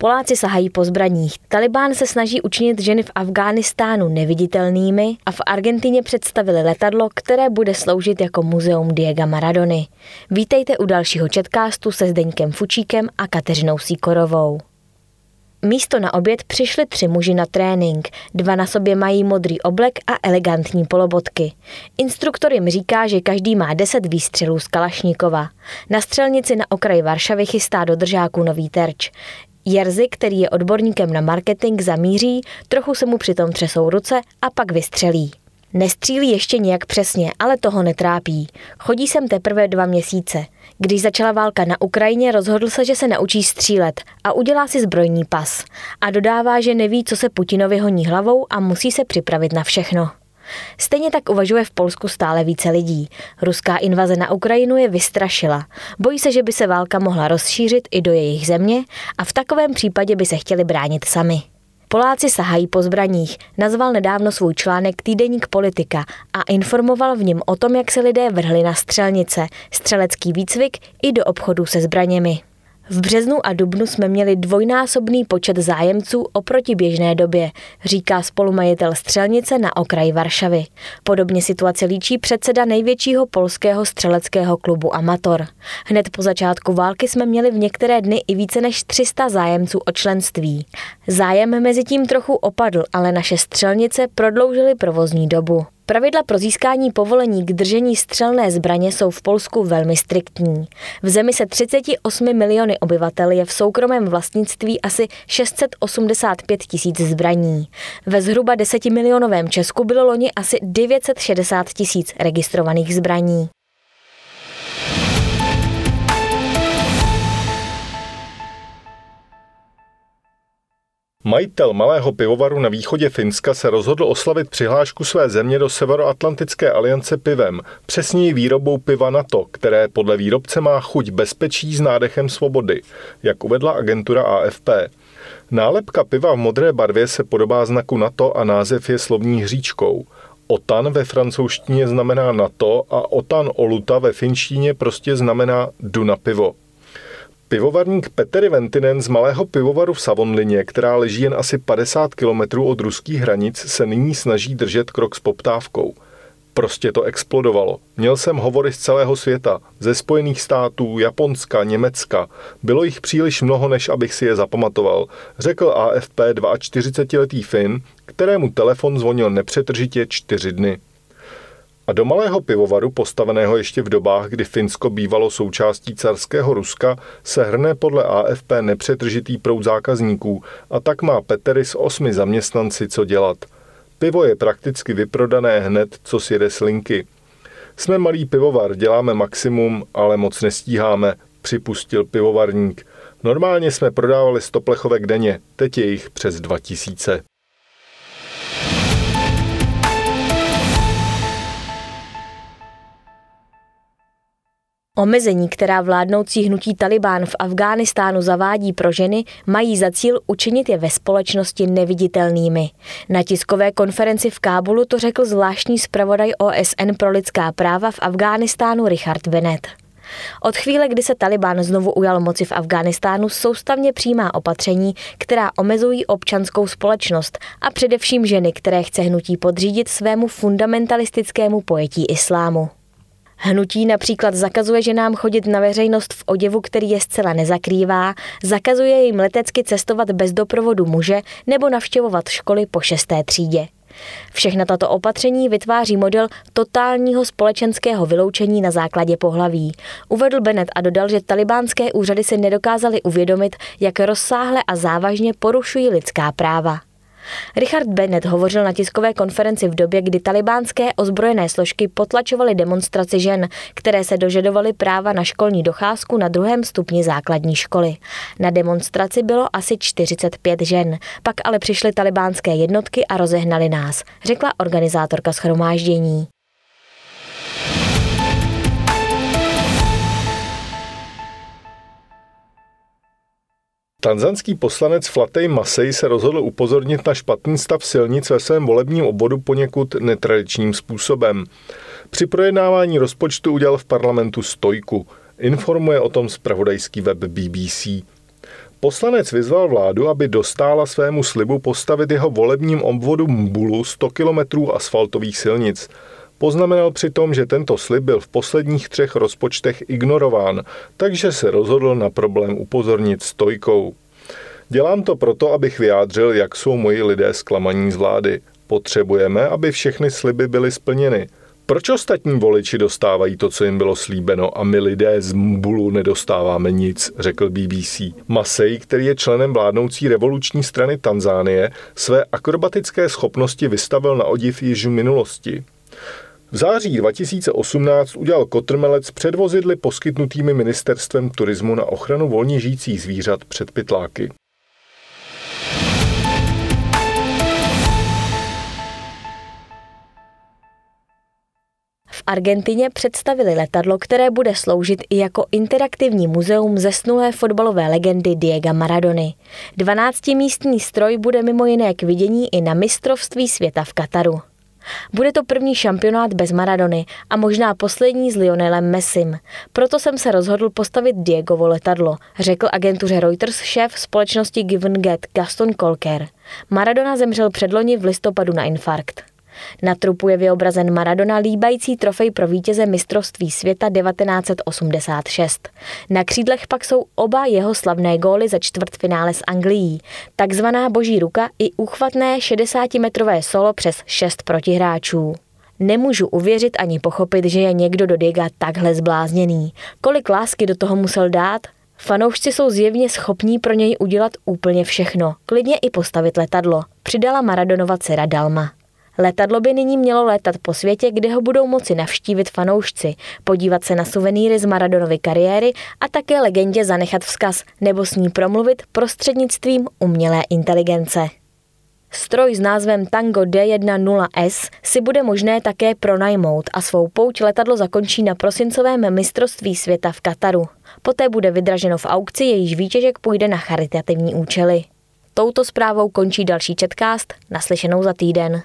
Poláci sahají po zbraních. Talibán se snaží učinit ženy v Afghánistánu neviditelnými a v Argentině představili letadlo, které bude sloužit jako muzeum Diego Maradony. Vítejte u dalšího četkástu se Zdeňkem Fučíkem a Kateřinou Síkorovou. Místo na oběd přišli tři muži na trénink. Dva na sobě mají modrý oblek a elegantní polobotky. Instruktor jim říká, že každý má deset výstřelů z Kalašníkova. Na střelnici na okraji Varšavy chystá do držáku nový terč. Jerzy, který je odborníkem na marketing, zamíří, trochu se mu přitom třesou ruce a pak vystřelí. Nestřílí ještě nějak přesně, ale toho netrápí. Chodí sem teprve dva měsíce. Když začala válka na Ukrajině, rozhodl se, že se naučí střílet a udělá si zbrojní pas. A dodává, že neví, co se Putinovi honí hlavou a musí se připravit na všechno. Stejně tak uvažuje v Polsku stále více lidí. Ruská invaze na Ukrajinu je vystrašila. Bojí se, že by se válka mohla rozšířit i do jejich země a v takovém případě by se chtěli bránit sami. Poláci sahají po zbraních, nazval nedávno svůj článek Týdeník politika a informoval v něm o tom, jak se lidé vrhli na střelnice, střelecký výcvik i do obchodu se zbraněmi. V březnu a dubnu jsme měli dvojnásobný počet zájemců oproti běžné době, říká spolumajitel střelnice na okraji Varšavy. Podobně situace líčí předseda největšího polského střeleckého klubu Amator. Hned po začátku války jsme měli v některé dny i více než 300 zájemců o členství. Zájem mezi tím trochu opadl, ale naše střelnice prodloužily provozní dobu. Pravidla pro získání povolení k držení střelné zbraně jsou v Polsku velmi striktní. V zemi se 38 miliony obyvatel je v soukromém vlastnictví asi 685 tisíc zbraní. Ve zhruba 10 milionovém Česku bylo loni asi 960 tisíc registrovaných zbraní. Majitel malého pivovaru na východě Finska se rozhodl oslavit přihlášku své země do Severoatlantické aliance pivem, přesněji výrobou piva NATO, které podle výrobce má chuť bezpečí s nádechem svobody, jak uvedla agentura AFP. Nálepka piva v modré barvě se podobá znaku NATO a název je slovní hříčkou. Otan ve francouzštině znamená NATO a otan oluta ve finštině prostě znamená Duna pivo. Pivovarník Peter Ventinen z malého pivovaru v Savonlině, která leží jen asi 50 kilometrů od ruských hranic, se nyní snaží držet krok s poptávkou. Prostě to explodovalo. Měl jsem hovory z celého světa, ze Spojených států, Japonska, Německa. Bylo jich příliš mnoho, než abych si je zapamatoval, řekl AFP 42-letý Fin, kterému telefon zvonil nepřetržitě čtyři dny. A do malého pivovaru, postaveného ještě v dobách, kdy Finsko bývalo součástí carského Ruska, se hrne podle AFP nepřetržitý proud zákazníků a tak má Petery s osmi zaměstnanci co dělat. Pivo je prakticky vyprodané hned, co sjede s linky. Jsme malý pivovar, děláme maximum, ale moc nestíháme, připustil pivovarník. Normálně jsme prodávali 100 plechovek denně, teď je jich přes 2000. Omezení, která vládnoucí hnutí Talibán v Afghánistánu zavádí pro ženy, mají za cíl učinit je ve společnosti neviditelnými. Na tiskové konferenci v Kábulu to řekl zvláštní zpravodaj OSN pro lidská práva v Afghánistánu Richard Bennett. Od chvíle, kdy se Taliban znovu ujal moci v Afghánistánu, soustavně přijímá opatření, která omezují občanskou společnost a především ženy, které chce hnutí podřídit svému fundamentalistickému pojetí islámu. Hnutí například zakazuje ženám chodit na veřejnost v oděvu, který je zcela nezakrývá, zakazuje jim letecky cestovat bez doprovodu muže nebo navštěvovat školy po šesté třídě. Všechna tato opatření vytváří model totálního společenského vyloučení na základě pohlaví. Uvedl Bennett a dodal, že talibánské úřady si nedokázaly uvědomit, jak rozsáhle a závažně porušují lidská práva. Richard Bennett hovořil na tiskové konferenci v době, kdy talibánské ozbrojené složky potlačovaly demonstraci žen, které se dožadovaly práva na školní docházku na druhém stupni základní školy. Na demonstraci bylo asi 45 žen, pak ale přišly talibánské jednotky a rozehnali nás, řekla organizátorka schromáždění. Tanzanský poslanec Flatej Masej se rozhodl upozornit na špatný stav silnic ve svém volebním obvodu poněkud netradičním způsobem. Při projednávání rozpočtu udělal v parlamentu stojku. Informuje o tom zpravodajský web BBC. Poslanec vyzval vládu, aby dostála svému slibu postavit jeho volebním obvodu Mbulu 100 kilometrů asfaltových silnic. Poznamenal přitom, že tento slib byl v posledních třech rozpočtech ignorován, takže se rozhodl na problém upozornit stojkou. Dělám to proto, abych vyjádřil, jak jsou moji lidé zklamaní z vlády. Potřebujeme, aby všechny sliby byly splněny. Proč ostatní voliči dostávají to, co jim bylo slíbeno a my lidé z Mbulu nedostáváme nic, řekl BBC. Masej, který je členem vládnoucí revoluční strany Tanzánie, své akrobatické schopnosti vystavil na odiv již v minulosti. V září 2018 udělal kotrmelec před vozidly poskytnutými ministerstvem turismu na ochranu volně žijících zvířat před pytláky. V Argentině představili letadlo, které bude sloužit i jako interaktivní muzeum zesnulé fotbalové legendy Diego Maradony. 12-místní stroj bude mimo jiné k vidění i na mistrovství světa v Kataru. Bude to první šampionát bez Maradony a možná poslední s Lionelem Messim. Proto jsem se rozhodl postavit Diegovo letadlo, řekl agentuře Reuters šéf společnosti Given Get Gaston Colker. Maradona zemřel předloni v listopadu na infarkt. Na trupu je vyobrazen Maradona líbající trofej pro vítěze mistrovství světa 1986. Na křídlech pak jsou oba jeho slavné góly za čtvrtfinále s Anglií, takzvaná boží ruka i uchvatné 60-metrové solo přes šest protihráčů. Nemůžu uvěřit ani pochopit, že je někdo do Diega takhle zblázněný. Kolik lásky do toho musel dát? Fanoušci jsou zjevně schopní pro něj udělat úplně všechno, klidně i postavit letadlo, přidala Maradonova dcera Dalma. Letadlo by nyní mělo létat po světě, kde ho budou moci navštívit fanoušci, podívat se na suvenýry z Maradonovy kariéry a také legendě zanechat vzkaz nebo s ní promluvit prostřednictvím umělé inteligence. Stroj s názvem Tango D10S si bude možné také pronajmout a svou pouť letadlo zakončí na prosincovém mistrovství světa v Kataru. Poté bude vydraženo v aukci, jejíž výtěžek půjde na charitativní účely. Touto zprávou končí další četkást, naslyšenou za týden.